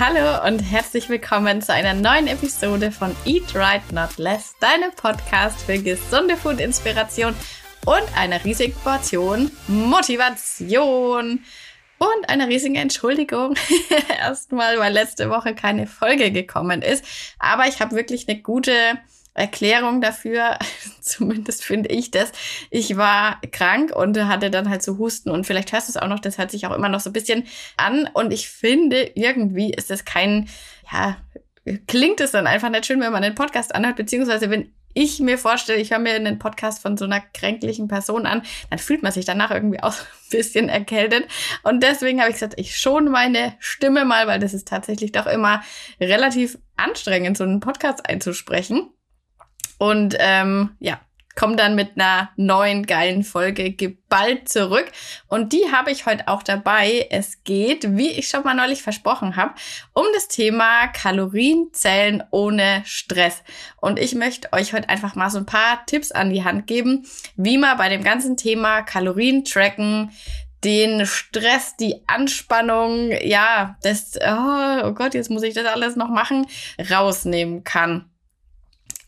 Hallo und herzlich willkommen zu einer neuen Episode von Eat Right Not Less, deinem Podcast für gesunde Food-Inspiration und einer riesigen Portion Motivation. Und eine riesige Entschuldigung erstmal, weil letzte Woche keine Folge gekommen ist. Aber ich habe wirklich eine gute Erklärung dafür, zumindest finde ich das. Ich war krank und hatte dann halt so Husten und vielleicht hörst du es auch noch, das hört sich auch immer noch so ein bisschen an und ich finde, irgendwie ist das kein, ja, klingt es dann einfach nicht schön, wenn man einen Podcast anhört, beziehungsweise wenn ich mir vorstelle, ich höre mir einen Podcast von so einer kränklichen Person an, dann fühlt man sich danach irgendwie auch ein bisschen erkältet. Und deswegen habe ich gesagt, ich schon meine Stimme mal, weil das ist tatsächlich doch immer relativ anstrengend, so einen Podcast einzusprechen. Und ähm, ja, komme dann mit einer neuen geilen Folge geballt zurück. Und die habe ich heute auch dabei. Es geht, wie ich schon mal neulich versprochen habe, um das Thema Kalorienzellen ohne Stress. Und ich möchte euch heute einfach mal so ein paar Tipps an die Hand geben, wie man bei dem ganzen Thema Kalorien tracken, den Stress, die Anspannung, ja, das, oh, oh Gott, jetzt muss ich das alles noch machen, rausnehmen kann.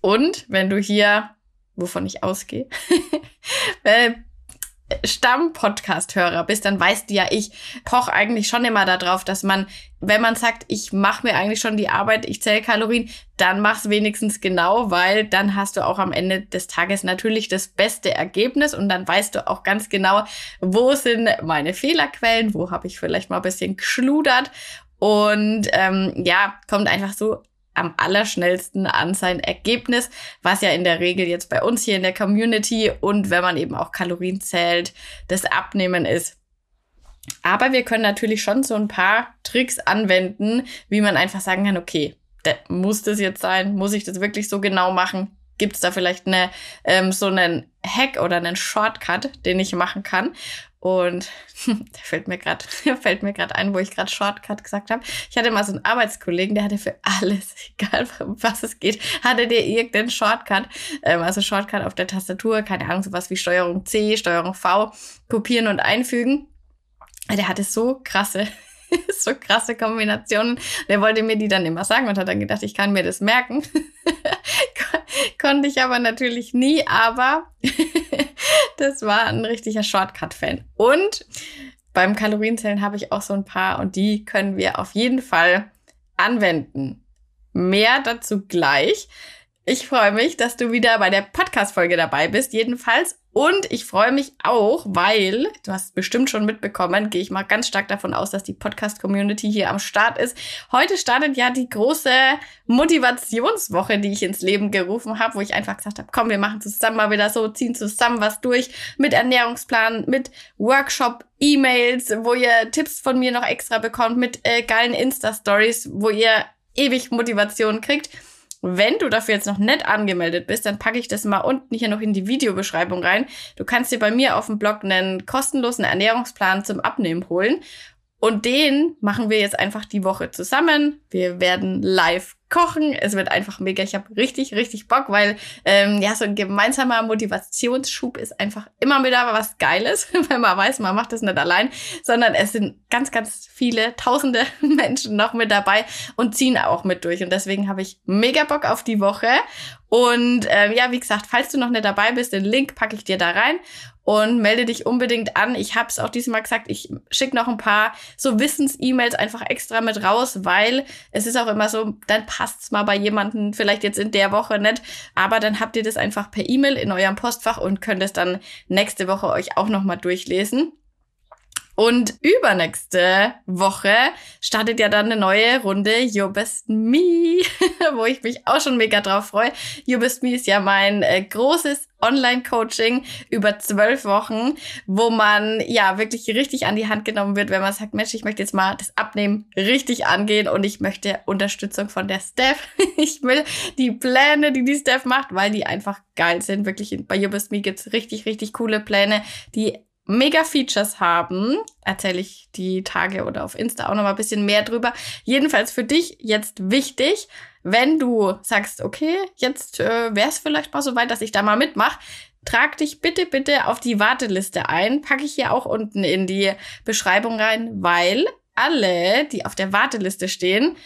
Und wenn du hier, wovon ich ausgehe, äh, Stamm-Podcast-Hörer bist, dann weißt du ja, ich poche eigentlich schon immer darauf, dass man, wenn man sagt, ich mache mir eigentlich schon die Arbeit, ich zähle Kalorien, dann mach's wenigstens genau, weil dann hast du auch am Ende des Tages natürlich das beste Ergebnis und dann weißt du auch ganz genau, wo sind meine Fehlerquellen, wo habe ich vielleicht mal ein bisschen geschludert. Und ähm, ja, kommt einfach so am allerschnellsten an sein Ergebnis, was ja in der Regel jetzt bei uns hier in der Community und wenn man eben auch Kalorien zählt, das Abnehmen ist. Aber wir können natürlich schon so ein paar Tricks anwenden, wie man einfach sagen kann, okay, muss das jetzt sein? Muss ich das wirklich so genau machen? Gibt es da vielleicht eine, ähm, so einen Hack oder einen Shortcut, den ich machen kann? Und da fällt mir gerade fällt mir gerade ein, wo ich gerade Shortcut gesagt habe. Ich hatte mal so einen Arbeitskollegen, der hatte für alles, egal was es geht, hatte der irgendeinen Shortcut, ähm, also Shortcut auf der Tastatur, keine Ahnung, sowas wie Steuerung C, Steuerung V, kopieren und einfügen. Der hatte so krasse so krasse Kombinationen. Der wollte mir die dann immer sagen und hat dann gedacht, ich kann mir das merken. Konnte ich aber natürlich nie, aber das war ein richtiger Shortcut-Fan. Und beim Kalorienzählen habe ich auch so ein paar und die können wir auf jeden Fall anwenden. Mehr dazu gleich. Ich freue mich, dass du wieder bei der Podcast-Folge dabei bist, jedenfalls. Und ich freue mich auch, weil, du hast bestimmt schon mitbekommen, gehe ich mal ganz stark davon aus, dass die Podcast-Community hier am Start ist. Heute startet ja die große Motivationswoche, die ich ins Leben gerufen habe, wo ich einfach gesagt habe, komm, wir machen zusammen mal wieder so, ziehen zusammen was durch mit Ernährungsplan, mit Workshop, E-Mails, wo ihr Tipps von mir noch extra bekommt, mit äh, geilen Insta-Stories, wo ihr ewig Motivation kriegt. Wenn du dafür jetzt noch nicht angemeldet bist, dann packe ich das mal unten hier noch in die Videobeschreibung rein. Du kannst dir bei mir auf dem Blog einen kostenlosen Ernährungsplan zum Abnehmen holen. Und den machen wir jetzt einfach die Woche zusammen. Wir werden live kochen. Es wird einfach mega. Ich habe richtig, richtig Bock, weil ähm, ja so ein gemeinsamer Motivationsschub ist einfach immer wieder was Geiles, weil man weiß, man macht das nicht allein, sondern es sind ganz, ganz viele Tausende Menschen noch mit dabei und ziehen auch mit durch. Und deswegen habe ich mega Bock auf die Woche. Und äh, ja, wie gesagt, falls du noch nicht dabei bist, den Link packe ich dir da rein und melde dich unbedingt an. Ich habe es auch diesmal gesagt, ich schicke noch ein paar so Wissens-E-Mails einfach extra mit raus, weil es ist auch immer so, dann passt's mal bei jemanden vielleicht jetzt in der Woche nicht, aber dann habt ihr das einfach per E-Mail in eurem Postfach und könnt es dann nächste Woche euch auch noch mal durchlesen. Und übernächste Woche startet ja dann eine neue Runde You Best Me, wo ich mich auch schon mega drauf freue. You Best Me ist ja mein äh, großes Online-Coaching über zwölf Wochen, wo man ja wirklich richtig an die Hand genommen wird, wenn man sagt, Mensch, ich möchte jetzt mal das Abnehmen richtig angehen und ich möchte Unterstützung von der Steph. ich will die Pläne, die die Steph macht, weil die einfach geil sind. Wirklich bei You Best Me gibt's richtig, richtig coole Pläne, die mega Features haben. Erzähle ich die Tage oder auf Insta auch noch mal ein bisschen mehr drüber. Jedenfalls für dich jetzt wichtig, wenn du sagst, okay, jetzt äh, wäre es vielleicht mal so weit, dass ich da mal mitmache, trag dich bitte, bitte auf die Warteliste ein. Packe ich hier auch unten in die Beschreibung rein, weil alle, die auf der Warteliste stehen,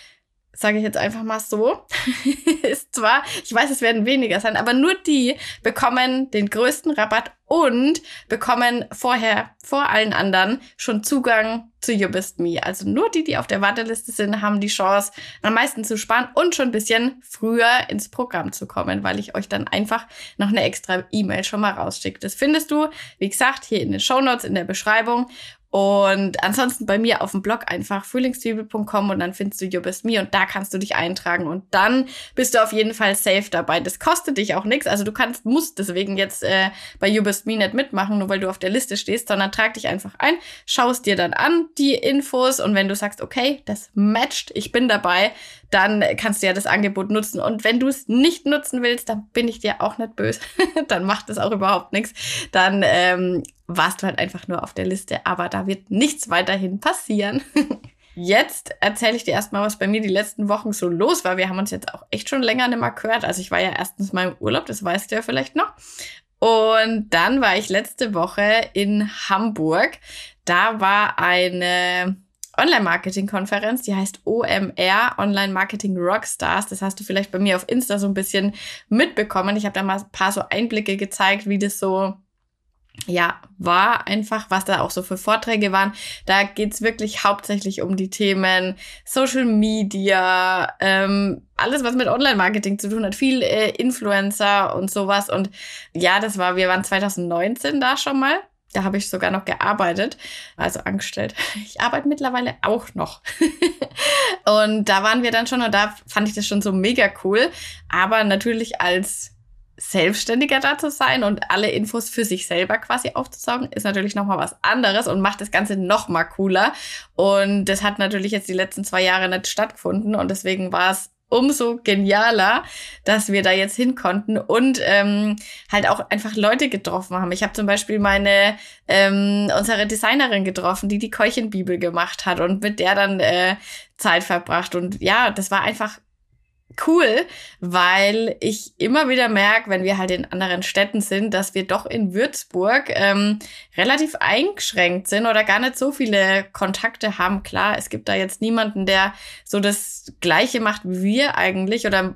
sage ich jetzt einfach mal so, ist zwar, ich weiß, es werden weniger sein, aber nur die bekommen den größten Rabatt und bekommen vorher, vor allen anderen, schon Zugang zu You Best Me. Also nur die, die auf der Warteliste sind, haben die Chance, am meisten zu sparen und schon ein bisschen früher ins Programm zu kommen, weil ich euch dann einfach noch eine extra E-Mail schon mal rausschicke. Das findest du, wie gesagt, hier in den Show Notes in der Beschreibung. Und ansonsten bei mir auf dem Blog einfach frühlingszwiebel.com und dann findest du You Best Me und da kannst du dich eintragen und dann bist du auf jeden Fall safe dabei. Das kostet dich auch nichts, also du kannst, musst deswegen jetzt äh, bei You Best Me nicht mitmachen, nur weil du auf der Liste stehst, sondern trag dich einfach ein, schaust dir dann an die Infos und wenn du sagst, okay, das matcht, ich bin dabei, dann kannst du ja das Angebot nutzen. Und wenn du es nicht nutzen willst, dann bin ich dir auch nicht böse. dann macht das auch überhaupt nichts. Dann ähm, warst du halt einfach nur auf der Liste, aber da wird nichts weiterhin passieren. Jetzt erzähle ich dir erstmal, was bei mir die letzten Wochen so los war. Wir haben uns jetzt auch echt schon länger nicht mehr gehört. Also ich war ja erstens mal im Urlaub, das weißt du ja vielleicht noch. Und dann war ich letzte Woche in Hamburg. Da war eine Online-Marketing-Konferenz, die heißt OMR, Online Marketing Rockstars. Das hast du vielleicht bei mir auf Insta so ein bisschen mitbekommen. Ich habe da mal ein paar so Einblicke gezeigt, wie das so ja, war einfach, was da auch so für Vorträge waren. Da geht's wirklich hauptsächlich um die Themen Social Media, ähm, alles, was mit Online-Marketing zu tun hat, viel äh, Influencer und sowas. Und ja, das war, wir waren 2019 da schon mal. Da habe ich sogar noch gearbeitet, also angestellt. Ich arbeite mittlerweile auch noch. und da waren wir dann schon und da fand ich das schon so mega cool. Aber natürlich als selbstständiger da zu sein und alle Infos für sich selber quasi aufzusaugen, ist natürlich nochmal was anderes und macht das Ganze nochmal cooler. Und das hat natürlich jetzt die letzten zwei Jahre nicht stattgefunden und deswegen war es umso genialer, dass wir da jetzt hin konnten und ähm, halt auch einfach Leute getroffen haben. Ich habe zum Beispiel meine ähm, unsere Designerin getroffen, die die Keuchenbibel gemacht hat und mit der dann äh, Zeit verbracht. Und ja, das war einfach cool, weil ich immer wieder merke, wenn wir halt in anderen Städten sind, dass wir doch in Würzburg ähm, relativ eingeschränkt sind oder gar nicht so viele Kontakte haben. Klar, es gibt da jetzt niemanden, der so das Gleiche macht wie wir eigentlich oder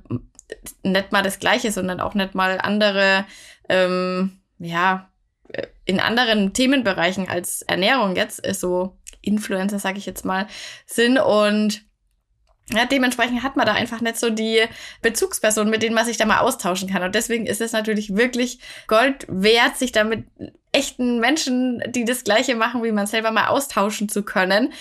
nicht mal das Gleiche, sondern auch nicht mal andere, ähm, ja, in anderen Themenbereichen als Ernährung jetzt, so Influencer, sage ich jetzt mal, sind und ja, dementsprechend hat man da einfach nicht so die Bezugspersonen, mit denen man sich da mal austauschen kann. Und deswegen ist es natürlich wirklich Gold wert, sich da mit echten Menschen, die das Gleiche machen, wie man selber mal austauschen zu können.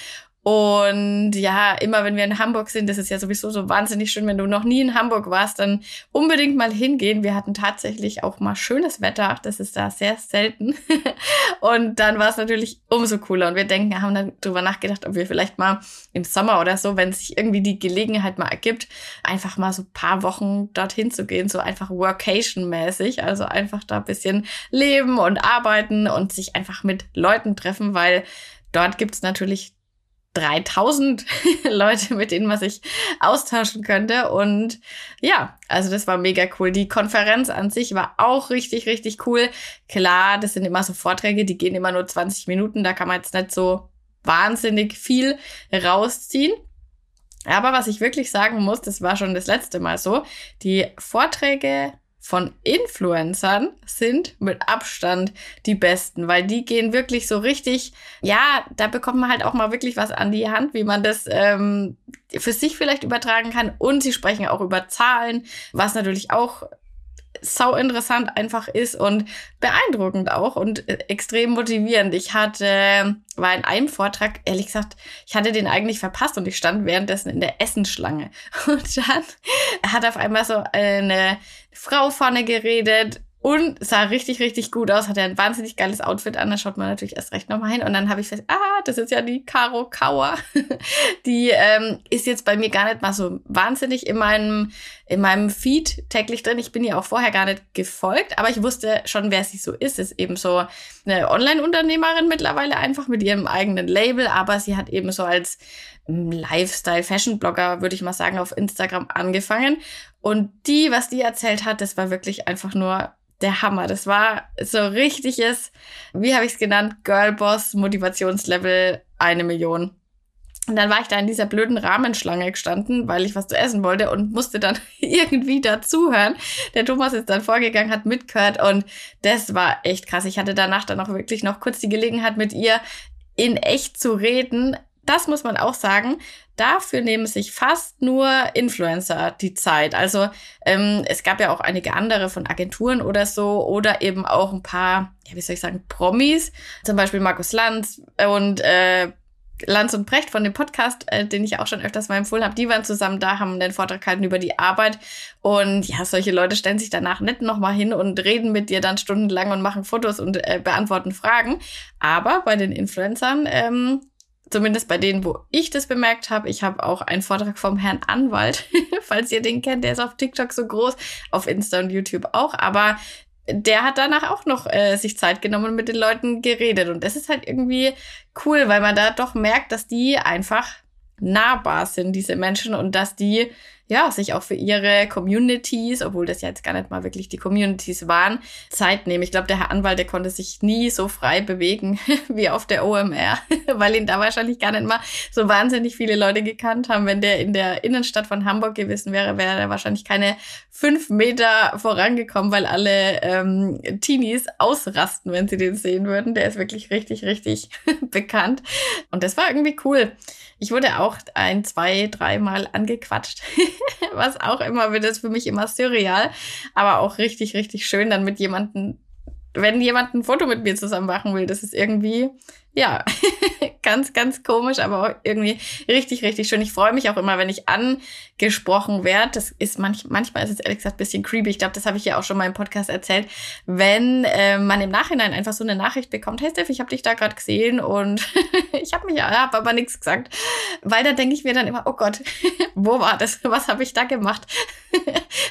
Und ja, immer wenn wir in Hamburg sind, das ist ja sowieso so wahnsinnig schön. Wenn du noch nie in Hamburg warst, dann unbedingt mal hingehen. Wir hatten tatsächlich auch mal schönes Wetter. Das ist da sehr selten. und dann war es natürlich umso cooler. Und wir denken, haben dann drüber nachgedacht, ob wir vielleicht mal im Sommer oder so, wenn sich irgendwie die Gelegenheit mal ergibt, einfach mal so paar Wochen dorthin zu gehen, so einfach Workation-mäßig. Also einfach da ein bisschen leben und arbeiten und sich einfach mit Leuten treffen, weil dort gibt's natürlich 3000 Leute, mit denen man sich austauschen könnte. Und ja, also das war mega cool. Die Konferenz an sich war auch richtig, richtig cool. Klar, das sind immer so Vorträge, die gehen immer nur 20 Minuten. Da kann man jetzt nicht so wahnsinnig viel rausziehen. Aber was ich wirklich sagen muss, das war schon das letzte Mal so, die Vorträge von Influencern sind mit Abstand die besten, weil die gehen wirklich so richtig, ja, da bekommt man halt auch mal wirklich was an die Hand, wie man das ähm, für sich vielleicht übertragen kann. Und sie sprechen auch über Zahlen, was natürlich auch sau interessant einfach ist und beeindruckend auch und äh, extrem motivierend. Ich hatte, war in einem Vortrag, ehrlich gesagt, ich hatte den eigentlich verpasst und ich stand währenddessen in der Essenschlange. Und dann hat auf einmal so eine Frau vorne geredet und sah richtig, richtig gut aus, hatte ein wahnsinnig geiles Outfit an, da schaut man natürlich erst recht nochmal hin. Und dann habe ich fest, ah, das ist ja die Caro Kauer. die ähm, ist jetzt bei mir gar nicht mal so wahnsinnig in meinem, in meinem Feed täglich drin. Ich bin ihr auch vorher gar nicht gefolgt, aber ich wusste schon, wer sie so ist. Ist eben so eine Online-Unternehmerin mittlerweile einfach mit ihrem eigenen Label, aber sie hat eben so als hm, Lifestyle-Fashion-Blogger, würde ich mal sagen, auf Instagram angefangen. Und die, was die erzählt hat, das war wirklich einfach nur der Hammer. Das war so richtiges, wie habe ich es genannt, Girlboss Motivationslevel eine Million. Und dann war ich da in dieser blöden Rahmenschlange gestanden, weil ich was zu essen wollte und musste dann irgendwie dazuhören. Der Thomas ist dann vorgegangen, hat mitgehört und das war echt krass. Ich hatte danach dann auch wirklich noch kurz die Gelegenheit mit ihr in echt zu reden. Das muss man auch sagen. Dafür nehmen sich fast nur Influencer die Zeit. Also ähm, es gab ja auch einige andere von Agenturen oder so oder eben auch ein paar, ja, wie soll ich sagen, Promis, zum Beispiel Markus Lanz und äh, Lanz und Brecht von dem Podcast, äh, den ich auch schon öfters mal empfohlen habe, die waren zusammen da, haben den Vortrag gehalten über die Arbeit. Und ja, solche Leute stellen sich danach nicht nochmal hin und reden mit dir dann stundenlang und machen Fotos und äh, beantworten Fragen. Aber bei den Influencern, ähm, zumindest bei denen, wo ich das bemerkt habe, ich habe auch einen Vortrag vom Herrn Anwalt, falls ihr den kennt, der ist auf TikTok so groß, auf Insta und YouTube auch. Aber der hat danach auch noch äh, sich Zeit genommen und mit den Leuten geredet. Und das ist halt irgendwie cool, weil man da doch merkt, dass die einfach nahbar sind, diese Menschen, und dass die ja, sich auch für ihre Communities, obwohl das ja jetzt gar nicht mal wirklich die Communities waren, Zeit nehmen. Ich glaube, der Herr Anwalt, der konnte sich nie so frei bewegen wie auf der OMR, weil ihn da wahrscheinlich gar nicht mal so wahnsinnig viele Leute gekannt haben. Wenn der in der Innenstadt von Hamburg gewesen wäre, wäre er wahrscheinlich keine fünf Meter vorangekommen, weil alle ähm, Teenies ausrasten, wenn sie den sehen würden. Der ist wirklich richtig, richtig bekannt. Und das war irgendwie cool. Ich wurde auch ein, zwei, dreimal angequatscht, was auch immer wird, ist für mich immer surreal, aber auch richtig, richtig schön, dann mit jemandem, wenn jemand ein Foto mit mir zusammen machen will, das ist irgendwie, ja, ganz, ganz komisch, aber auch irgendwie richtig, richtig schön. Ich freue mich auch immer, wenn ich angesprochen werde. Das ist manch, manchmal ist es ehrlich gesagt ein bisschen creepy. Ich glaube, das habe ich ja auch schon mal im Podcast erzählt. Wenn äh, man im Nachhinein einfach so eine Nachricht bekommt, hey Steph, ich habe dich da gerade gesehen und ich habe mich ja, aber nichts gesagt. Weil da denke ich mir dann immer, oh Gott, wo war das? Was habe ich da gemacht?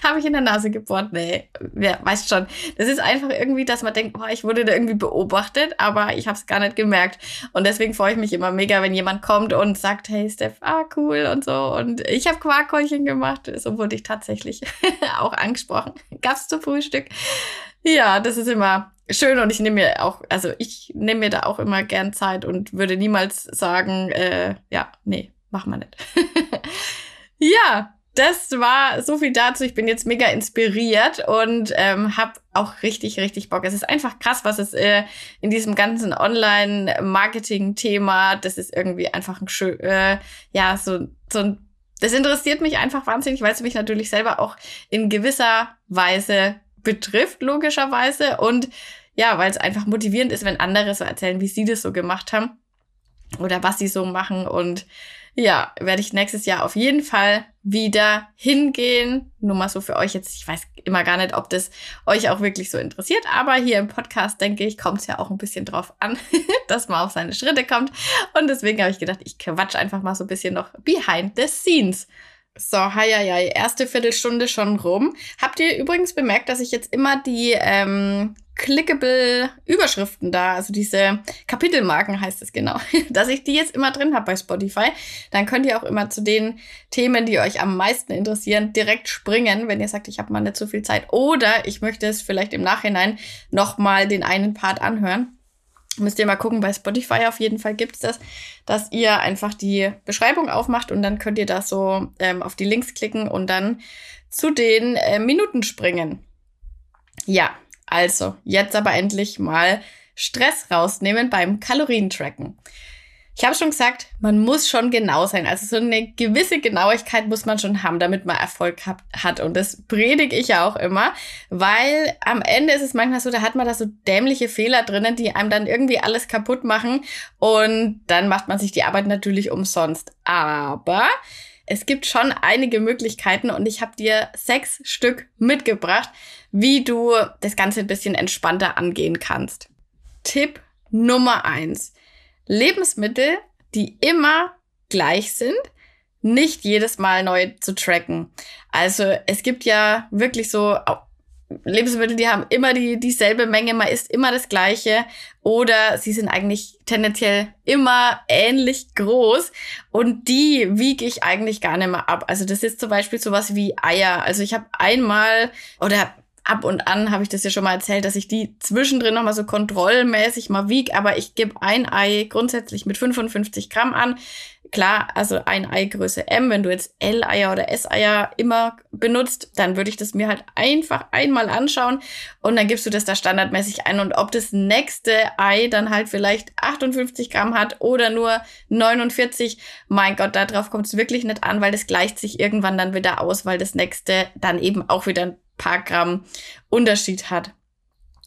habe ich in der Nase gebohrt? Nee, wer weiß schon. Das ist einfach irgendwie, dass man denkt, oh, ich wurde da irgendwie beobachtet, aber ich habe es gar nicht gemerkt. Und deswegen freue ich mich immer mega, wenn jemand kommt und sagt, hey Steph, ah cool und so. Und ich habe Quarkhäulchen gemacht. So wurde ich tatsächlich auch angesprochen. Gab's zu Frühstück. Ja, das ist immer schön und ich nehme mir auch, also ich nehme mir da auch immer gern Zeit und würde niemals sagen, äh, ja, nee, mach mal nicht. ja, das war so viel dazu. Ich bin jetzt mega inspiriert und ähm, habe auch richtig, richtig Bock. Es ist einfach krass, was es äh, in diesem ganzen Online-Marketing-Thema, das ist irgendwie einfach ein schön, äh, ja, so, so ein, das interessiert mich einfach wahnsinnig, weil es mich natürlich selber auch in gewisser Weise betrifft, logischerweise. Und ja, weil es einfach motivierend ist, wenn andere so erzählen, wie sie das so gemacht haben oder was sie so machen und ja, werde ich nächstes Jahr auf jeden Fall wieder hingehen. Nur mal so für euch jetzt. Ich weiß immer gar nicht, ob das euch auch wirklich so interessiert. Aber hier im Podcast, denke ich, kommt es ja auch ein bisschen drauf an, dass man auf seine Schritte kommt. Und deswegen habe ich gedacht, ich quatsch einfach mal so ein bisschen noch behind the scenes. So, hi, hi, hi, erste Viertelstunde schon rum. Habt ihr übrigens bemerkt, dass ich jetzt immer die ähm, clickable Überschriften da, also diese Kapitelmarken heißt es genau, dass ich die jetzt immer drin habe bei Spotify. Dann könnt ihr auch immer zu den Themen, die euch am meisten interessieren, direkt springen, wenn ihr sagt, ich habe mal nicht so viel Zeit oder ich möchte es vielleicht im Nachhinein noch mal den einen Part anhören. Müsst ihr mal gucken, bei Spotify auf jeden Fall gibt's das, dass ihr einfach die Beschreibung aufmacht und dann könnt ihr da so ähm, auf die Links klicken und dann zu den äh, Minuten springen. Ja, also, jetzt aber endlich mal Stress rausnehmen beim Kalorientracken. Ich habe schon gesagt, man muss schon genau sein. Also so eine gewisse Genauigkeit muss man schon haben, damit man Erfolg hab, hat. Und das predige ich ja auch immer, weil am Ende ist es manchmal so, da hat man da so dämliche Fehler drinnen, die einem dann irgendwie alles kaputt machen. Und dann macht man sich die Arbeit natürlich umsonst. Aber es gibt schon einige Möglichkeiten und ich habe dir sechs Stück mitgebracht, wie du das Ganze ein bisschen entspannter angehen kannst. Tipp Nummer eins. Lebensmittel, die immer gleich sind, nicht jedes Mal neu zu tracken. Also es gibt ja wirklich so Lebensmittel, die haben immer die, dieselbe Menge, man isst immer das Gleiche oder sie sind eigentlich tendenziell immer ähnlich groß und die wiege ich eigentlich gar nicht mehr ab. Also das ist zum Beispiel sowas wie Eier. Also ich habe einmal oder ab und an habe ich das ja schon mal erzählt, dass ich die zwischendrin nochmal so kontrollmäßig mal wiege, aber ich gebe ein Ei grundsätzlich mit 55 Gramm an, Klar, also ein Ei Größe M, wenn du jetzt L-Eier oder S-Eier immer benutzt, dann würde ich das mir halt einfach einmal anschauen und dann gibst du das da standardmäßig ein. Und ob das nächste Ei dann halt vielleicht 58 Gramm hat oder nur 49, mein Gott, darauf kommt es wirklich nicht an, weil das gleicht sich irgendwann dann wieder aus, weil das nächste dann eben auch wieder paar Gramm Unterschied hat.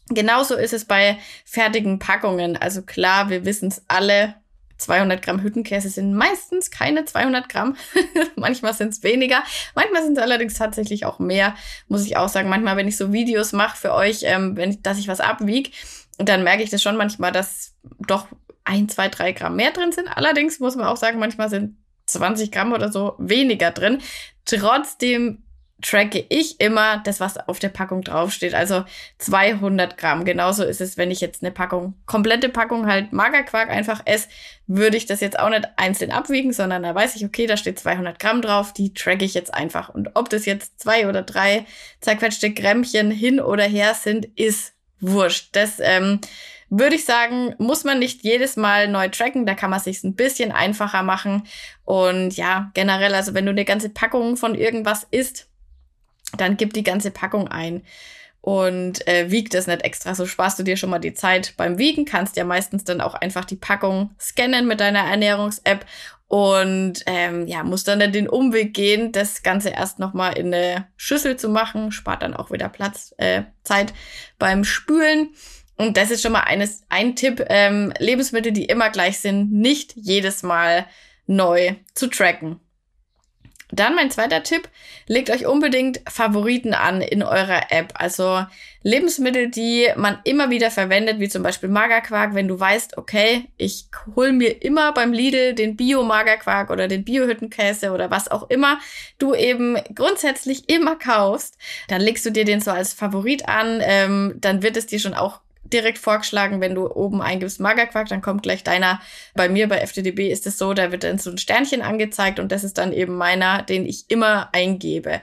Genauso ist es bei fertigen Packungen. Also klar, wir wissen es alle, 200 Gramm Hüttenkäse sind meistens keine 200 Gramm. manchmal sind es weniger. Manchmal sind es allerdings tatsächlich auch mehr, muss ich auch sagen. Manchmal, wenn ich so Videos mache für euch, ähm, wenn ich, dass ich was abwiege, dann merke ich das schon manchmal, dass doch ein, zwei, drei Gramm mehr drin sind. Allerdings muss man auch sagen, manchmal sind 20 Gramm oder so weniger drin. Trotzdem tracke ich immer das, was auf der Packung draufsteht. Also 200 Gramm. Genauso ist es, wenn ich jetzt eine Packung, komplette Packung halt Magerquark einfach esse, würde ich das jetzt auch nicht einzeln abwiegen, sondern da weiß ich, okay, da steht 200 Gramm drauf, die tracke ich jetzt einfach. Und ob das jetzt zwei oder drei zerquetschte Grämmchen hin oder her sind, ist wurscht. Das, ähm, würde ich sagen, muss man nicht jedes Mal neu tracken. Da kann man sich ein bisschen einfacher machen. Und ja, generell, also wenn du eine ganze Packung von irgendwas isst, dann gib die ganze Packung ein und äh, wieg das nicht extra. So sparst du dir schon mal die Zeit beim Wiegen, kannst ja meistens dann auch einfach die Packung scannen mit deiner Ernährungs-App und ähm, ja, musst dann den Umweg gehen, das Ganze erst nochmal in eine Schüssel zu machen, spart dann auch wieder Platz, äh, Zeit beim Spülen. Und das ist schon mal eines, ein Tipp, ähm, Lebensmittel, die immer gleich sind, nicht jedes Mal neu zu tracken. Dann mein zweiter Tipp, legt euch unbedingt Favoriten an in eurer App. Also Lebensmittel, die man immer wieder verwendet, wie zum Beispiel Magerquark, wenn du weißt, okay, ich hol mir immer beim Lidl den Bio-Magerquark oder den Bio-Hüttenkäse oder was auch immer du eben grundsätzlich immer kaufst, dann legst du dir den so als Favorit an, ähm, dann wird es dir schon auch direkt vorgeschlagen, wenn du oben eingibst Magerquark, dann kommt gleich deiner. Bei mir bei FTDB ist es so, da wird dann so ein Sternchen angezeigt und das ist dann eben meiner, den ich immer eingebe.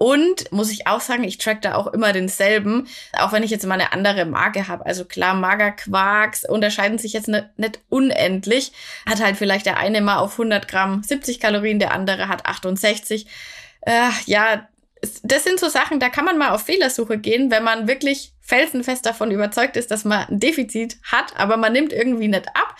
Und muss ich auch sagen, ich track da auch immer denselben, auch wenn ich jetzt mal eine andere Marke habe. Also klar, Magerquarks unterscheiden sich jetzt nicht, unendlich. Hat halt vielleicht der eine mal auf 100 Gramm 70 Kalorien, der andere hat 68. Äh, ja, das sind so Sachen, da kann man mal auf Fehlersuche gehen, wenn man wirklich felsenfest davon überzeugt ist, dass man ein Defizit hat, aber man nimmt irgendwie nicht ab.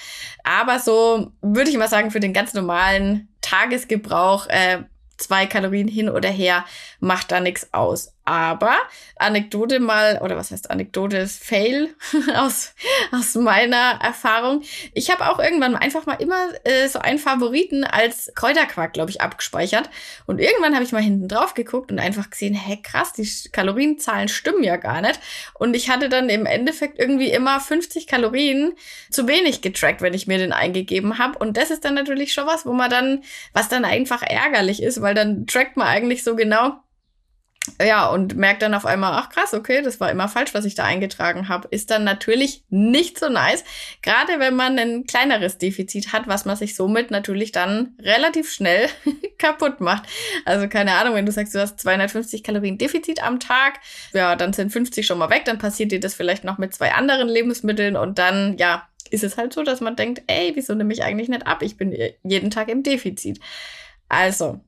Aber so würde ich mal sagen, für den ganz normalen Tagesgebrauch äh, zwei Kalorien hin oder her macht da nichts aus. Aber Anekdote mal, oder was heißt Anekdote, ist Fail aus, aus meiner Erfahrung. Ich habe auch irgendwann einfach mal immer äh, so einen Favoriten als Kräuterquark, glaube ich, abgespeichert. Und irgendwann habe ich mal hinten drauf geguckt und einfach gesehen, hey krass, die Kalorienzahlen stimmen ja gar nicht. Und ich hatte dann im Endeffekt irgendwie immer 50 Kalorien zu wenig getrackt, wenn ich mir den eingegeben habe. Und das ist dann natürlich schon was, wo man dann, was dann einfach ärgerlich ist, weil dann trackt man eigentlich so genau, ja, und merkt dann auf einmal, ach krass, okay, das war immer falsch, was ich da eingetragen habe. Ist dann natürlich nicht so nice. Gerade wenn man ein kleineres Defizit hat, was man sich somit natürlich dann relativ schnell kaputt macht. Also keine Ahnung, wenn du sagst, du hast 250 Kalorien Defizit am Tag, ja, dann sind 50 schon mal weg, dann passiert dir das vielleicht noch mit zwei anderen Lebensmitteln und dann, ja, ist es halt so, dass man denkt, ey, wieso nehme ich eigentlich nicht ab? Ich bin jeden Tag im Defizit. Also,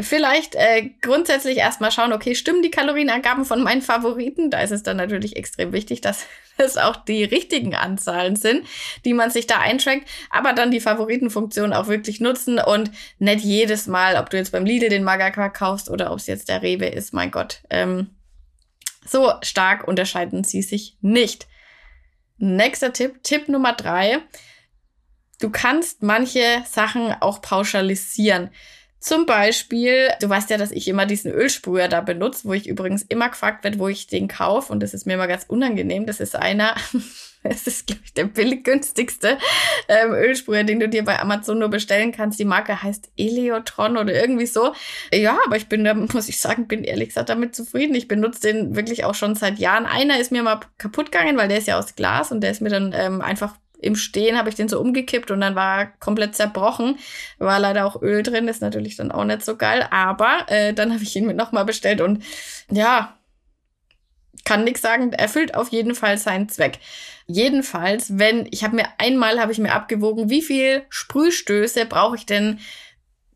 Vielleicht äh, grundsätzlich erstmal schauen, okay, stimmen die Kalorienangaben von meinen Favoriten? Da ist es dann natürlich extrem wichtig, dass es auch die richtigen Anzahlen sind, die man sich da eintrackt, aber dann die Favoritenfunktion auch wirklich nutzen und nicht jedes Mal, ob du jetzt beim Lidl den Magerquark kaufst oder ob es jetzt der Rewe ist, mein Gott. Ähm, so stark unterscheiden sie sich nicht. Nächster Tipp, Tipp Nummer drei. Du kannst manche Sachen auch pauschalisieren. Zum Beispiel, du weißt ja, dass ich immer diesen Ölsprüher da benutze, wo ich übrigens immer gefragt werde, wo ich den kaufe. Und das ist mir immer ganz unangenehm. Das ist einer, es ist, glaube ich, der billiggünstigste ähm, Ölsprüher, den du dir bei Amazon nur bestellen kannst. Die Marke heißt Eleotron oder irgendwie so. Ja, aber ich bin da, muss ich sagen, bin ehrlich gesagt damit zufrieden. Ich benutze den wirklich auch schon seit Jahren. Einer ist mir mal kaputt gegangen, weil der ist ja aus Glas und der ist mir dann ähm, einfach im Stehen habe ich den so umgekippt und dann war er komplett zerbrochen. War leider auch Öl drin, ist natürlich dann auch nicht so geil. Aber äh, dann habe ich ihn mir nochmal bestellt und ja, kann nix sagen, erfüllt auf jeden Fall seinen Zweck. Jedenfalls, wenn ich habe mir einmal habe ich mir abgewogen, wie viel Sprühstöße brauche ich denn,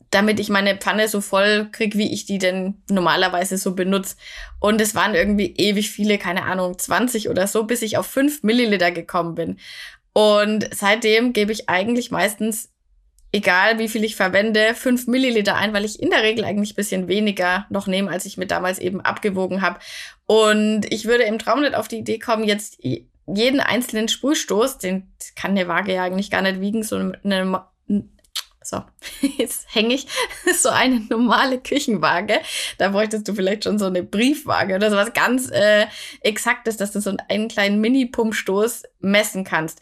damit ich meine Pfanne so voll krieg, wie ich die denn normalerweise so benutze. Und es waren irgendwie ewig viele, keine Ahnung, 20 oder so, bis ich auf 5 Milliliter gekommen bin. Und seitdem gebe ich eigentlich meistens egal wie viel ich verwende, fünf Milliliter ein, weil ich in der Regel eigentlich bisschen weniger noch nehme, als ich mir damals eben abgewogen habe. Und ich würde im Traum nicht auf die Idee kommen, jetzt jeden einzelnen Sprühstoß, den kann eine Waage ja eigentlich gar nicht wiegen, so eine so, jetzt hänge ich so eine normale Küchenwaage. Da bräuchtest du vielleicht schon so eine Briefwaage oder so was ganz äh, Exaktes, dass du so einen kleinen Mini-Pumpstoß messen kannst.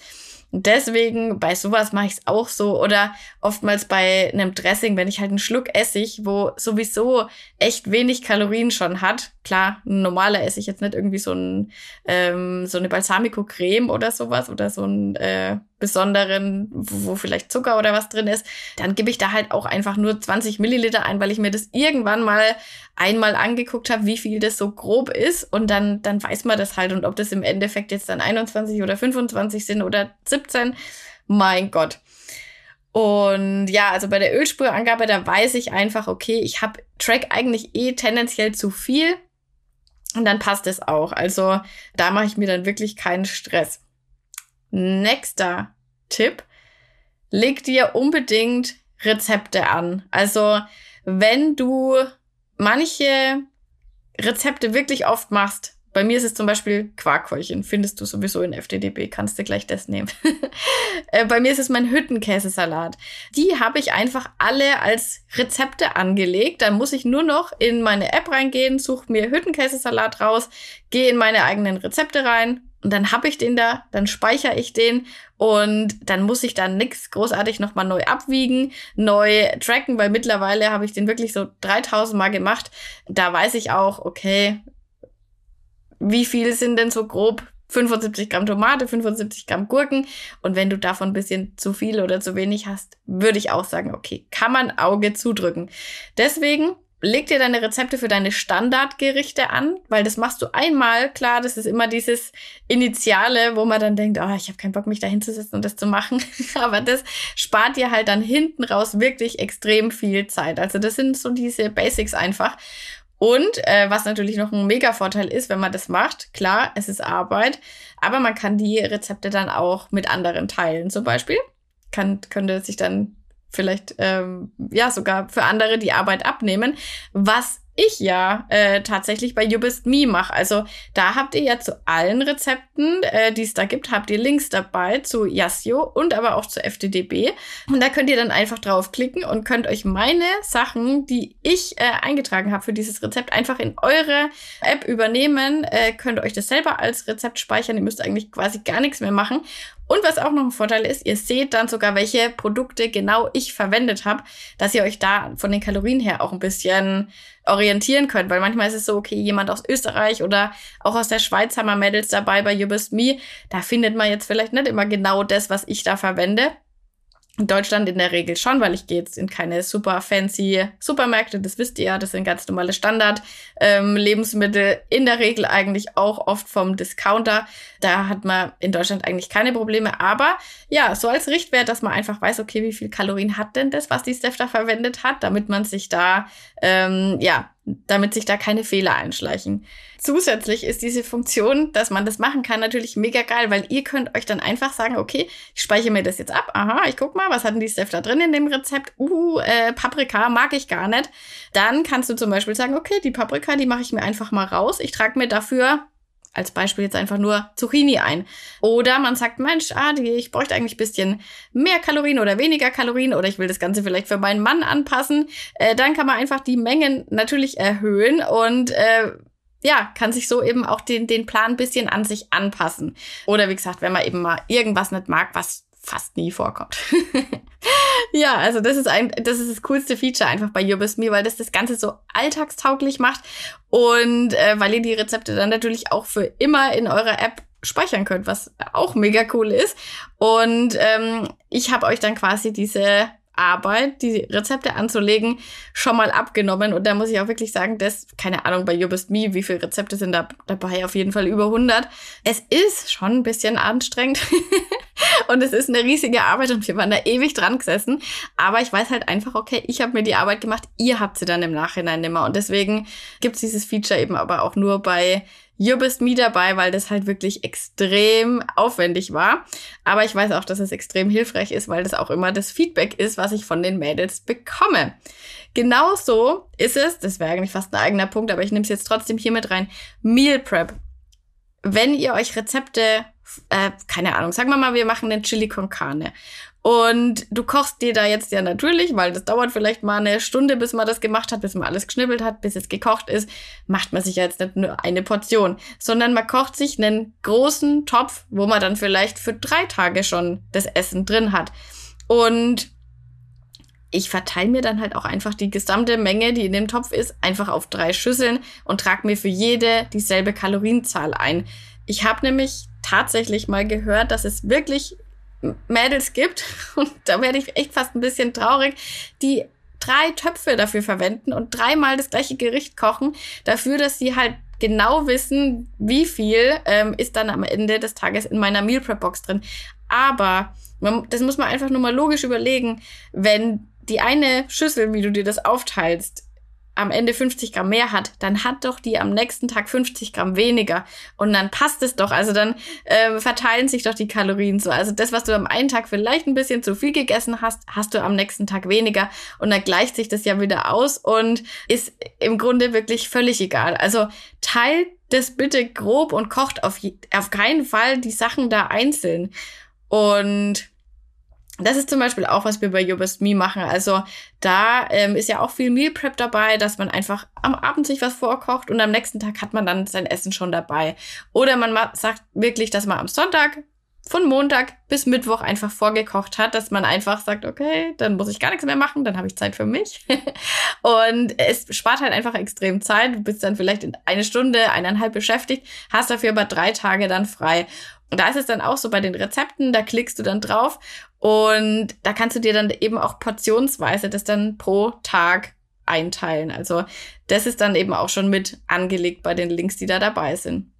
Deswegen, bei sowas mache ich es auch so. Oder oftmals bei einem Dressing, wenn ich halt einen Schluck Essig, wo sowieso echt wenig Kalorien schon hat. Klar, ein normaler Essig, jetzt nicht irgendwie so, ein, ähm, so eine Balsamico-Creme oder sowas oder so ein äh, besonderen, wo, vielleicht Zucker oder was drin ist, dann gebe ich da halt auch einfach nur 20 Milliliter ein, weil ich mir das irgendwann mal einmal angeguckt habe, wie viel das so grob ist und dann, dann weiß man das halt und ob das im Endeffekt jetzt dann 21 oder 25 sind oder 17, mein Gott. Und ja, also bei der Ölspurangabe, da weiß ich einfach, okay, ich habe Track eigentlich eh tendenziell zu viel und dann passt es auch. Also da mache ich mir dann wirklich keinen Stress. Nächster Tipp. Leg dir unbedingt Rezepte an. Also, wenn du manche Rezepte wirklich oft machst, bei mir ist es zum Beispiel Quarkkäulchen, findest du sowieso in FDDB, kannst du gleich das nehmen. Äh, bei mir ist es mein Hüttenkäsesalat. Die habe ich einfach alle als Rezepte angelegt. Dann muss ich nur noch in meine App reingehen, suche mir Hüttenkäsesalat raus, gehe in meine eigenen Rezepte rein und dann habe ich den da, dann speichere ich den und dann muss ich dann nix großartig nochmal neu abwiegen, neu tracken, weil mittlerweile habe ich den wirklich so 3000 Mal gemacht. Da weiß ich auch, okay, wie viel sind denn so grob 75 Gramm Tomate, 75 Gramm Gurken. Und wenn du davon ein bisschen zu viel oder zu wenig hast, würde ich auch sagen, okay, kann man Auge zudrücken. Deswegen leg dir deine Rezepte für deine Standardgerichte an, weil das machst du einmal, klar, das ist immer dieses Initiale, wo man dann denkt, oh, ich habe keinen Bock, mich da hinzusetzen und das zu machen. Aber das spart dir halt dann hinten raus wirklich extrem viel Zeit. Also das sind so diese Basics einfach. Und äh, was natürlich noch ein Mega-Vorteil ist, wenn man das macht, klar, es ist Arbeit, aber man kann die Rezepte dann auch mit anderen teilen. Zum Beispiel kann, könnte sich dann vielleicht ähm, ja sogar für andere die Arbeit abnehmen, was ich ja äh, tatsächlich bei You Best Me mache. Also da habt ihr ja zu allen Rezepten, äh, die es da gibt, habt ihr Links dabei zu Yasio und aber auch zu FDDB. Und da könnt ihr dann einfach draufklicken und könnt euch meine Sachen, die ich äh, eingetragen habe für dieses Rezept, einfach in eure App übernehmen. Äh, könnt euch das selber als Rezept speichern. Ihr müsst eigentlich quasi gar nichts mehr machen. Und was auch noch ein Vorteil ist, ihr seht dann sogar, welche Produkte genau ich verwendet habe, dass ihr euch da von den Kalorien her auch ein bisschen orientieren könnt. Weil manchmal ist es so, okay, jemand aus Österreich oder auch aus der Schweiz haben wir Mädels dabei bei You Best Me. Da findet man jetzt vielleicht nicht immer genau das, was ich da verwende. In Deutschland in der Regel schon, weil ich gehe jetzt in keine super fancy Supermärkte, das wisst ihr ja, das sind ganz normale Standard-Lebensmittel, ähm, in der Regel eigentlich auch oft vom Discounter. Da hat man in Deutschland eigentlich keine Probleme, aber ja, so als Richtwert, dass man einfach weiß, okay, wie viel Kalorien hat denn das, was die Steph da verwendet hat, damit man sich da, ähm, ja, damit sich da keine Fehler einschleichen. Zusätzlich ist diese Funktion, dass man das machen kann, natürlich mega geil, weil ihr könnt euch dann einfach sagen, okay, ich speichere mir das jetzt ab. Aha, ich guck mal, was hatten die Steph da drin in dem Rezept? Uh, äh, Paprika mag ich gar nicht. Dann kannst du zum Beispiel sagen, okay, die Paprika, die mache ich mir einfach mal raus. Ich trage mir dafür als Beispiel jetzt einfach nur Zucchini ein. Oder man sagt, Mensch, ah, die, ich bräuchte eigentlich bisschen mehr Kalorien oder weniger Kalorien oder ich will das Ganze vielleicht für meinen Mann anpassen. Äh, dann kann man einfach die Mengen natürlich erhöhen und äh, ja, kann sich so eben auch den, den Plan ein bisschen an sich anpassen. Oder wie gesagt, wenn man eben mal irgendwas nicht mag, was fast nie vorkommt. ja, also das ist ein, das ist das coolste Feature einfach bei You Me, weil das das Ganze so alltagstauglich macht und äh, weil ihr die Rezepte dann natürlich auch für immer in eurer App speichern könnt, was auch mega cool ist. Und ähm, ich habe euch dann quasi diese Arbeit, die Rezepte anzulegen, schon mal abgenommen. Und da muss ich auch wirklich sagen, das, keine Ahnung, bei You Best Me, wie viele Rezepte sind da dabei? Auf jeden Fall über 100. Es ist schon ein bisschen anstrengend. und es ist eine riesige Arbeit und wir waren da ewig dran gesessen. Aber ich weiß halt einfach, okay, ich habe mir die Arbeit gemacht, ihr habt sie dann im Nachhinein nimmer. Und deswegen gibt's dieses Feature eben aber auch nur bei You Bist Me dabei, weil das halt wirklich extrem aufwendig war. Aber ich weiß auch, dass es extrem hilfreich ist, weil das auch immer das Feedback ist, was ich von den Mädels bekomme. Genauso ist es, das wäre eigentlich fast ein eigener Punkt, aber ich nehme es jetzt trotzdem hier mit rein, Meal Prep. Wenn ihr euch Rezepte, äh, keine Ahnung, sagen wir mal, wir machen den Chili con Carne und du kochst dir da jetzt ja natürlich, weil das dauert vielleicht mal eine Stunde, bis man das gemacht hat, bis man alles geschnibbelt hat, bis es gekocht ist, macht man sich ja jetzt nicht nur eine Portion, sondern man kocht sich einen großen Topf, wo man dann vielleicht für drei Tage schon das Essen drin hat. Und ich verteile mir dann halt auch einfach die gesamte Menge, die in dem Topf ist, einfach auf drei Schüsseln und trage mir für jede dieselbe Kalorienzahl ein. Ich habe nämlich tatsächlich mal gehört, dass es wirklich Mädels gibt, und da werde ich echt fast ein bisschen traurig, die drei Töpfe dafür verwenden und dreimal das gleiche Gericht kochen, dafür, dass sie halt genau wissen, wie viel ähm, ist dann am Ende des Tages in meiner Meal Prep Box drin. Aber man, das muss man einfach nur mal logisch überlegen, wenn die eine Schüssel, wie du dir das aufteilst, am Ende 50 Gramm mehr hat, dann hat doch die am nächsten Tag 50 Gramm weniger. Und dann passt es doch. Also dann äh, verteilen sich doch die Kalorien so. Also das, was du am einen Tag vielleicht ein bisschen zu viel gegessen hast, hast du am nächsten Tag weniger. Und dann gleicht sich das ja wieder aus und ist im Grunde wirklich völlig egal. Also teilt das bitte grob und kocht auf, auf keinen Fall die Sachen da einzeln. Und das ist zum Beispiel auch, was wir bei You Best Me machen. Also da ähm, ist ja auch viel Meal Prep dabei, dass man einfach am Abend sich was vorkocht und am nächsten Tag hat man dann sein Essen schon dabei. Oder man sagt wirklich, dass man am Sonntag von Montag bis Mittwoch einfach vorgekocht hat, dass man einfach sagt, okay, dann muss ich gar nichts mehr machen, dann habe ich Zeit für mich. und es spart halt einfach extrem Zeit. Du bist dann vielleicht in eine Stunde, eineinhalb beschäftigt, hast dafür aber drei Tage dann frei. Und da ist es dann auch so bei den Rezepten, da klickst du dann drauf und da kannst du dir dann eben auch portionsweise das dann pro Tag einteilen. Also das ist dann eben auch schon mit angelegt bei den Links, die da dabei sind.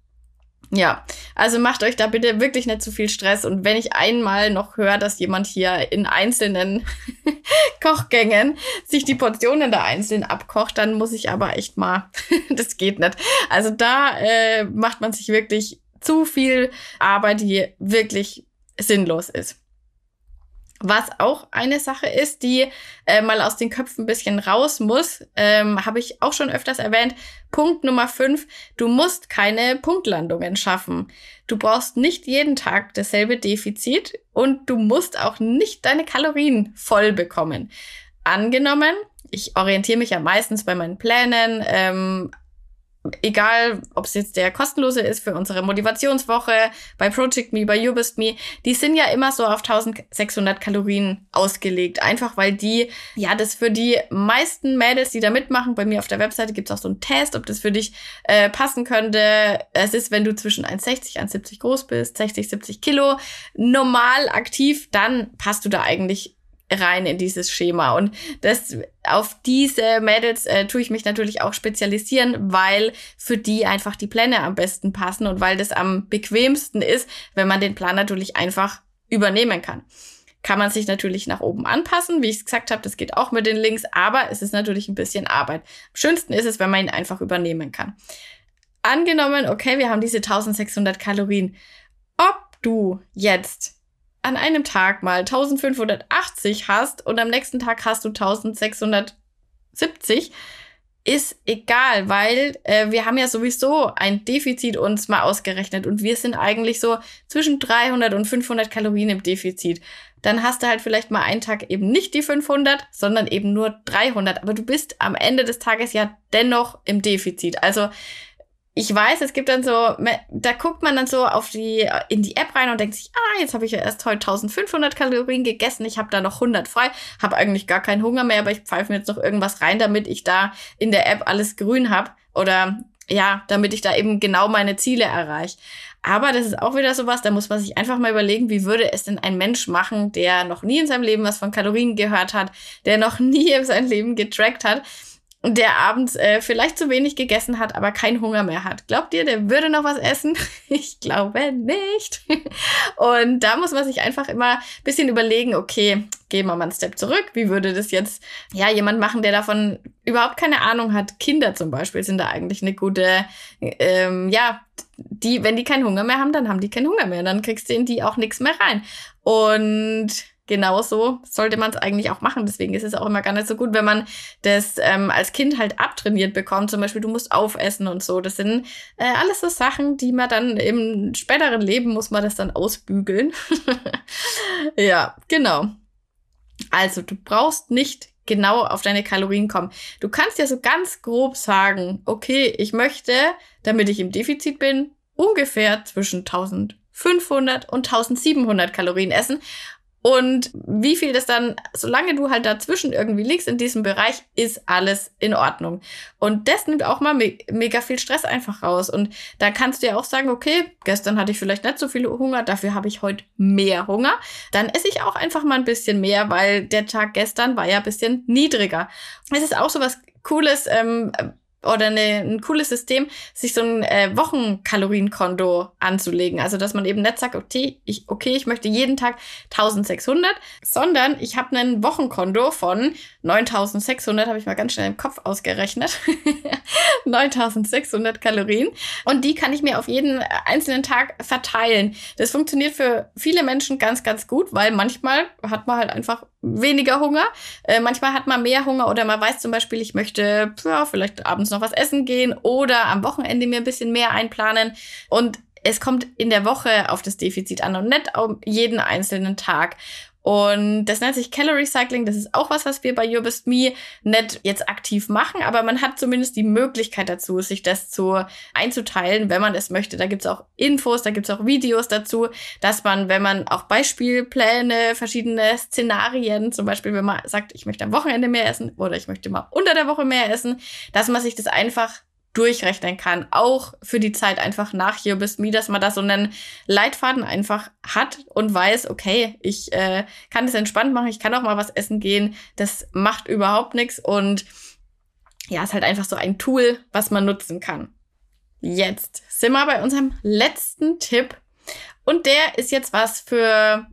Ja, also macht euch da bitte wirklich nicht zu viel Stress. Und wenn ich einmal noch höre, dass jemand hier in einzelnen Kochgängen sich die Portionen da einzeln abkocht, dann muss ich aber echt mal, das geht nicht. Also da äh, macht man sich wirklich zu viel Arbeit, die wirklich sinnlos ist. Was auch eine Sache ist, die äh, mal aus den Köpfen ein bisschen raus muss, ähm, habe ich auch schon öfters erwähnt. Punkt Nummer 5, du musst keine Punktlandungen schaffen. Du brauchst nicht jeden Tag dasselbe Defizit und du musst auch nicht deine Kalorien voll bekommen. Angenommen, ich orientiere mich ja meistens bei meinen Plänen ähm, egal ob es jetzt der kostenlose ist für unsere Motivationswoche, bei Project Me, bei You Best Me, die sind ja immer so auf 1600 Kalorien ausgelegt. Einfach weil die, ja, das für die meisten Mädels, die da mitmachen, bei mir auf der Webseite gibt es auch so einen Test, ob das für dich äh, passen könnte. Es ist, wenn du zwischen 1,60, 1,70 groß bist, 60, 70 Kilo, normal aktiv, dann passt du da eigentlich rein in dieses Schema. Und das auf diese Mädels äh, tue ich mich natürlich auch spezialisieren, weil für die einfach die Pläne am besten passen und weil das am bequemsten ist, wenn man den Plan natürlich einfach übernehmen kann. Kann man sich natürlich nach oben anpassen, wie ich es gesagt habe, das geht auch mit den Links, aber es ist natürlich ein bisschen Arbeit. Am schönsten ist es, wenn man ihn einfach übernehmen kann. Angenommen, okay, wir haben diese 1600 Kalorien. Ob du jetzt an einem Tag mal 1580 hast und am nächsten Tag hast du 1670, ist egal, weil äh, wir haben ja sowieso ein Defizit uns mal ausgerechnet und wir sind eigentlich so zwischen 300 und 500 Kalorien im Defizit. Dann hast du halt vielleicht mal einen Tag eben nicht die 500, sondern eben nur 300. Aber du bist am Ende des Tages ja dennoch im Defizit. Also ich weiß, es gibt dann so, da guckt man dann so auf die, in die App rein und denkt sich, ah, jetzt habe ich ja erst heute 1500 Kalorien gegessen, ich habe da noch 100 frei, habe eigentlich gar keinen Hunger mehr, aber ich pfeife mir jetzt noch irgendwas rein, damit ich da in der App alles grün habe oder ja, damit ich da eben genau meine Ziele erreiche. Aber das ist auch wieder sowas, da muss man sich einfach mal überlegen, wie würde es denn ein Mensch machen, der noch nie in seinem Leben was von Kalorien gehört hat, der noch nie in seinem Leben getrackt hat der abends äh, vielleicht zu wenig gegessen hat, aber keinen Hunger mehr hat. Glaubt ihr, der würde noch was essen? ich glaube nicht. und da muss man sich einfach immer ein bisschen überlegen, okay, gehen wir mal einen Step zurück. Wie würde das jetzt ja jemand machen, der davon überhaupt keine Ahnung hat? Kinder zum Beispiel sind da eigentlich eine gute, ähm, ja, die, wenn die keinen Hunger mehr haben, dann haben die keinen Hunger mehr. Dann kriegst du in die auch nichts mehr rein. Und genauso sollte man es eigentlich auch machen. Deswegen ist es auch immer gar nicht so gut, wenn man das ähm, als Kind halt abtrainiert bekommt. Zum Beispiel, du musst aufessen und so. Das sind äh, alles so Sachen, die man dann im späteren Leben muss man das dann ausbügeln. ja, genau. Also, du brauchst nicht genau auf deine Kalorien kommen. Du kannst ja so ganz grob sagen, okay, ich möchte, damit ich im Defizit bin, ungefähr zwischen 1500 und 1700 Kalorien essen. Und wie viel das dann, solange du halt dazwischen irgendwie liegst in diesem Bereich, ist alles in Ordnung. Und das nimmt auch mal me mega viel Stress einfach raus. Und da kannst du ja auch sagen, okay, gestern hatte ich vielleicht nicht so viel Hunger, dafür habe ich heute mehr Hunger. Dann esse ich auch einfach mal ein bisschen mehr, weil der Tag gestern war ja ein bisschen niedriger. Es ist auch so was Cooles, ähm, oder eine, ein cooles System, sich so ein äh, Wochenkalorienkonto anzulegen. Also, dass man eben nicht sagt, okay ich, okay, ich möchte jeden Tag 1600, sondern ich habe ein Wochenkonto von 9600, habe ich mal ganz schnell im Kopf ausgerechnet. 9600 Kalorien. Und die kann ich mir auf jeden einzelnen Tag verteilen. Das funktioniert für viele Menschen ganz, ganz gut, weil manchmal hat man halt einfach weniger Hunger. Äh, manchmal hat man mehr Hunger oder man weiß zum Beispiel, ich möchte ja, vielleicht abends noch was essen gehen oder am Wochenende mir ein bisschen mehr einplanen. Und es kommt in der Woche auf das Defizit an und nicht auf jeden einzelnen Tag. Und das nennt sich Calorie Cycling. Das ist auch was, was wir bei Your Best Me nicht jetzt aktiv machen, aber man hat zumindest die Möglichkeit dazu, sich das zu einzuteilen, wenn man es möchte. Da gibt's auch Infos, da gibt's auch Videos dazu, dass man, wenn man auch Beispielpläne, verschiedene Szenarien, zum Beispiel, wenn man sagt, ich möchte am Wochenende mehr essen oder ich möchte mal unter der Woche mehr essen, dass man sich das einfach durchrechnen kann. Auch für die Zeit einfach nach hier bis mir, dass man da so einen Leitfaden einfach hat und weiß, okay, ich äh, kann das entspannt machen, ich kann auch mal was essen gehen. Das macht überhaupt nichts und ja, ist halt einfach so ein Tool, was man nutzen kann. Jetzt sind wir bei unserem letzten Tipp. Und der ist jetzt was für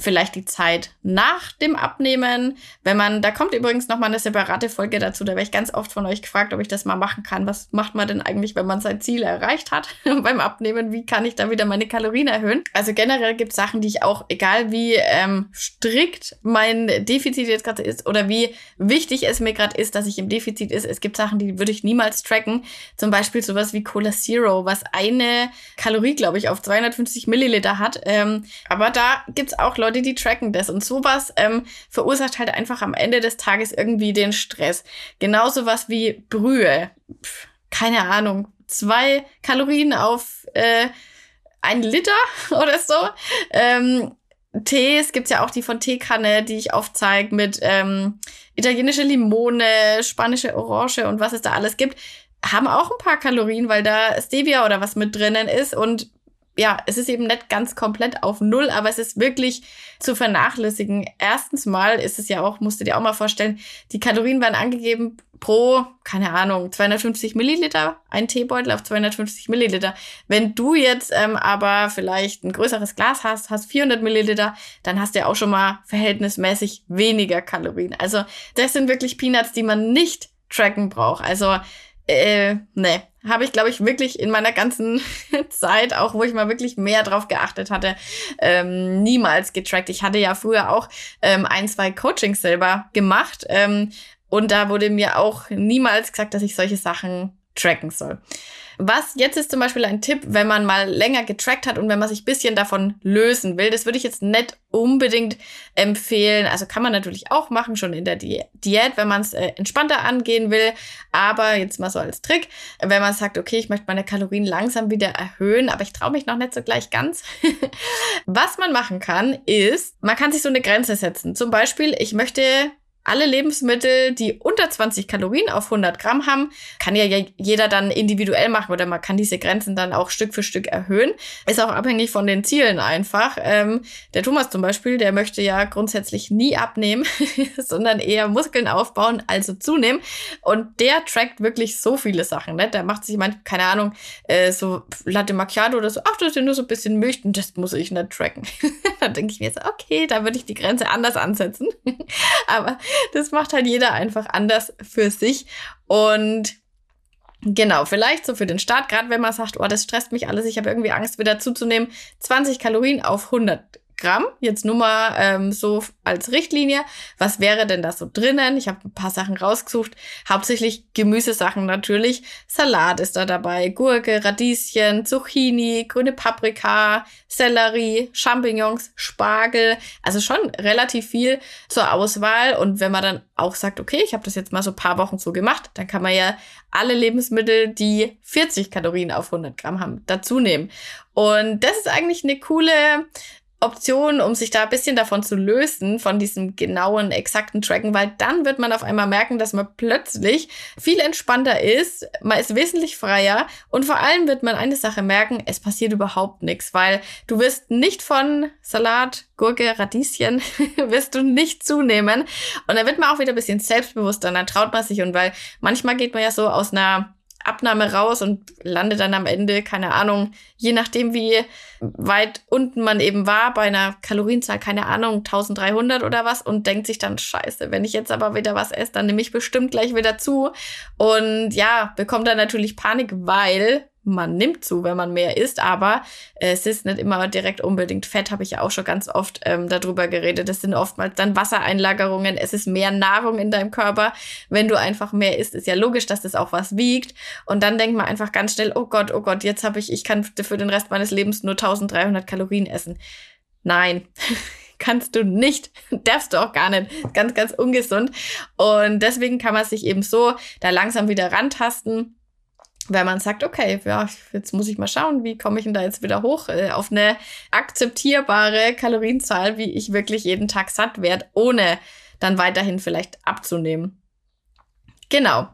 vielleicht die Zeit nach dem Abnehmen. Wenn man, da kommt übrigens noch mal eine separate Folge dazu, da werde ich ganz oft von euch gefragt, ob ich das mal machen kann. Was macht man denn eigentlich, wenn man sein Ziel erreicht hat beim Abnehmen? Wie kann ich da wieder meine Kalorien erhöhen? Also generell gibt es Sachen, die ich auch, egal wie ähm, strikt mein Defizit jetzt gerade ist oder wie wichtig es mir gerade ist, dass ich im Defizit ist, es gibt Sachen, die würde ich niemals tracken. Zum Beispiel sowas wie Cola Zero, was eine Kalorie, glaube ich, auf 250 Milliliter hat. Ähm, aber da gibt's auch Leute, Leute, die tracken das. Und sowas ähm, verursacht halt einfach am Ende des Tages irgendwie den Stress. Genauso was wie Brühe. Pff, keine Ahnung. Zwei Kalorien auf äh, ein Liter oder so. Ähm, Tees gibt's ja auch die von Teekanne, die ich aufzeige mit ähm, italienische Limone, spanische Orange und was es da alles gibt, haben auch ein paar Kalorien, weil da Stevia oder was mit drinnen ist und ja, es ist eben nicht ganz komplett auf Null, aber es ist wirklich zu vernachlässigen. Erstens mal ist es ja auch, musst du dir auch mal vorstellen, die Kalorien werden angegeben pro, keine Ahnung, 250 Milliliter, ein Teebeutel auf 250 Milliliter. Wenn du jetzt ähm, aber vielleicht ein größeres Glas hast, hast 400 Milliliter, dann hast du ja auch schon mal verhältnismäßig weniger Kalorien. Also das sind wirklich Peanuts, die man nicht tracken braucht. Also äh, ne, habe ich, glaube ich, wirklich in meiner ganzen Zeit, auch wo ich mal wirklich mehr drauf geachtet hatte, ähm, niemals getrackt. Ich hatte ja früher auch ähm, ein, zwei Coachings selber gemacht ähm, und da wurde mir auch niemals gesagt, dass ich solche Sachen tracken soll. Was jetzt ist zum Beispiel ein Tipp, wenn man mal länger getrackt hat und wenn man sich bisschen davon lösen will. Das würde ich jetzt nicht unbedingt empfehlen. Also kann man natürlich auch machen, schon in der Di Diät, wenn man es äh, entspannter angehen will. Aber jetzt mal so als Trick, wenn man sagt, okay, ich möchte meine Kalorien langsam wieder erhöhen, aber ich traue mich noch nicht so gleich ganz. Was man machen kann, ist, man kann sich so eine Grenze setzen. Zum Beispiel, ich möchte alle Lebensmittel, die unter 20 Kalorien auf 100 Gramm haben, kann ja jeder dann individuell machen oder man kann diese Grenzen dann auch Stück für Stück erhöhen. Ist auch abhängig von den Zielen einfach. Ähm, der Thomas zum Beispiel, der möchte ja grundsätzlich nie abnehmen, sondern eher Muskeln aufbauen, also zunehmen. Und der trackt wirklich so viele Sachen. Ne? Der macht sich, mein, keine Ahnung, äh, so Latte Macchiato oder so, ach, das ist ja nur so ein bisschen Milch und das muss ich nicht tracken. da denke ich mir so, okay, da würde ich die Grenze anders ansetzen. Aber das macht halt jeder einfach anders für sich. Und Genau, vielleicht so für den Start, gerade wenn man sagt, oh, das stresst mich alles, ich habe irgendwie Angst, wieder zuzunehmen. 20 Kalorien auf 100 Gramm, jetzt nur mal ähm, so als Richtlinie. Was wäre denn da so drinnen? Ich habe ein paar Sachen rausgesucht. Hauptsächlich Gemüsesachen natürlich. Salat ist da dabei, Gurke, Radieschen, Zucchini, grüne Paprika, Sellerie, Champignons, Spargel. Also schon relativ viel zur Auswahl. Und wenn man dann auch sagt, okay, ich habe das jetzt mal so paar Wochen so gemacht, dann kann man ja alle Lebensmittel, die 40 Kalorien auf 100 Gramm haben, dazu nehmen. Und das ist eigentlich eine coole Option, um sich da ein bisschen davon zu lösen, von diesem genauen, exakten Tracken, weil dann wird man auf einmal merken, dass man plötzlich viel entspannter ist, man ist wesentlich freier und vor allem wird man eine Sache merken, es passiert überhaupt nichts, weil du wirst nicht von Salat, Gurke, Radieschen, wirst du nicht zunehmen und dann wird man auch wieder ein bisschen selbstbewusster, dann traut man sich und weil manchmal geht man ja so aus einer Abnahme raus und landet dann am Ende, keine Ahnung, je nachdem wie weit unten man eben war, bei einer Kalorienzahl, keine Ahnung, 1300 oder was und denkt sich dann, scheiße, wenn ich jetzt aber wieder was esse, dann nehme ich bestimmt gleich wieder zu. Und ja, bekommt dann natürlich Panik, weil man nimmt zu, wenn man mehr isst, aber es ist nicht immer direkt unbedingt Fett, habe ich ja auch schon ganz oft ähm, darüber geredet. Das sind oftmals dann Wassereinlagerungen, es ist mehr Nahrung in deinem Körper. Wenn du einfach mehr isst, ist ja logisch, dass das auch was wiegt. Und dann denkt man einfach ganz schnell, oh Gott, oh Gott, jetzt habe ich, ich kann für den Rest meines Lebens nur 1300 Kalorien essen. Nein. kannst du nicht, darfst du auch gar nicht. Ganz, ganz ungesund. Und deswegen kann man sich eben so da langsam wieder rantasten wenn man sagt, okay, ja, jetzt muss ich mal schauen, wie komme ich denn da jetzt wieder hoch äh, auf eine akzeptierbare Kalorienzahl, wie ich wirklich jeden Tag satt werde, ohne dann weiterhin vielleicht abzunehmen. Genau.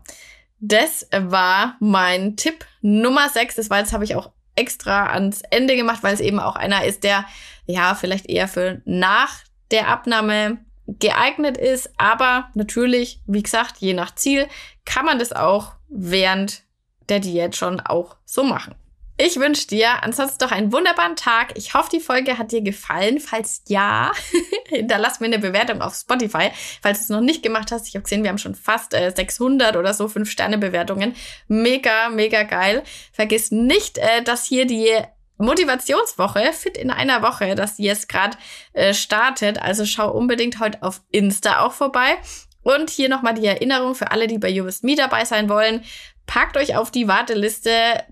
Das war mein Tipp Nummer 6. Das war jetzt habe ich auch extra ans Ende gemacht, weil es eben auch einer ist, der ja vielleicht eher für nach der Abnahme geeignet ist. Aber natürlich, wie gesagt, je nach Ziel kann man das auch während der Diät schon auch so machen. Ich wünsche dir ansonsten doch einen wunderbaren Tag. Ich hoffe, die Folge hat dir gefallen. Falls ja, hinterlass mir eine Bewertung auf Spotify. Falls du es noch nicht gemacht hast, ich habe gesehen, wir haben schon fast äh, 600 oder so 5-Sterne-Bewertungen. Mega, mega geil. Vergiss nicht, äh, dass hier die Motivationswoche, fit in einer Woche, dass die jetzt gerade äh, startet. Also schau unbedingt heute auf Insta auch vorbei. Und hier nochmal die Erinnerung für alle, die bei You Me dabei sein wollen. Packt euch auf die Warteliste.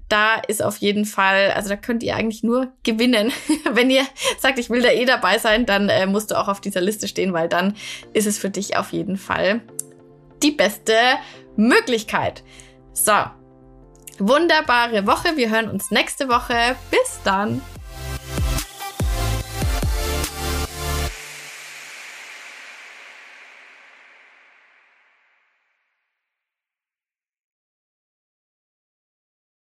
Da ist auf jeden Fall, also da könnt ihr eigentlich nur gewinnen. Wenn ihr sagt, ich will da eh dabei sein, dann äh, musst du auch auf dieser Liste stehen, weil dann ist es für dich auf jeden Fall die beste Möglichkeit. So. Wunderbare Woche. Wir hören uns nächste Woche. Bis dann.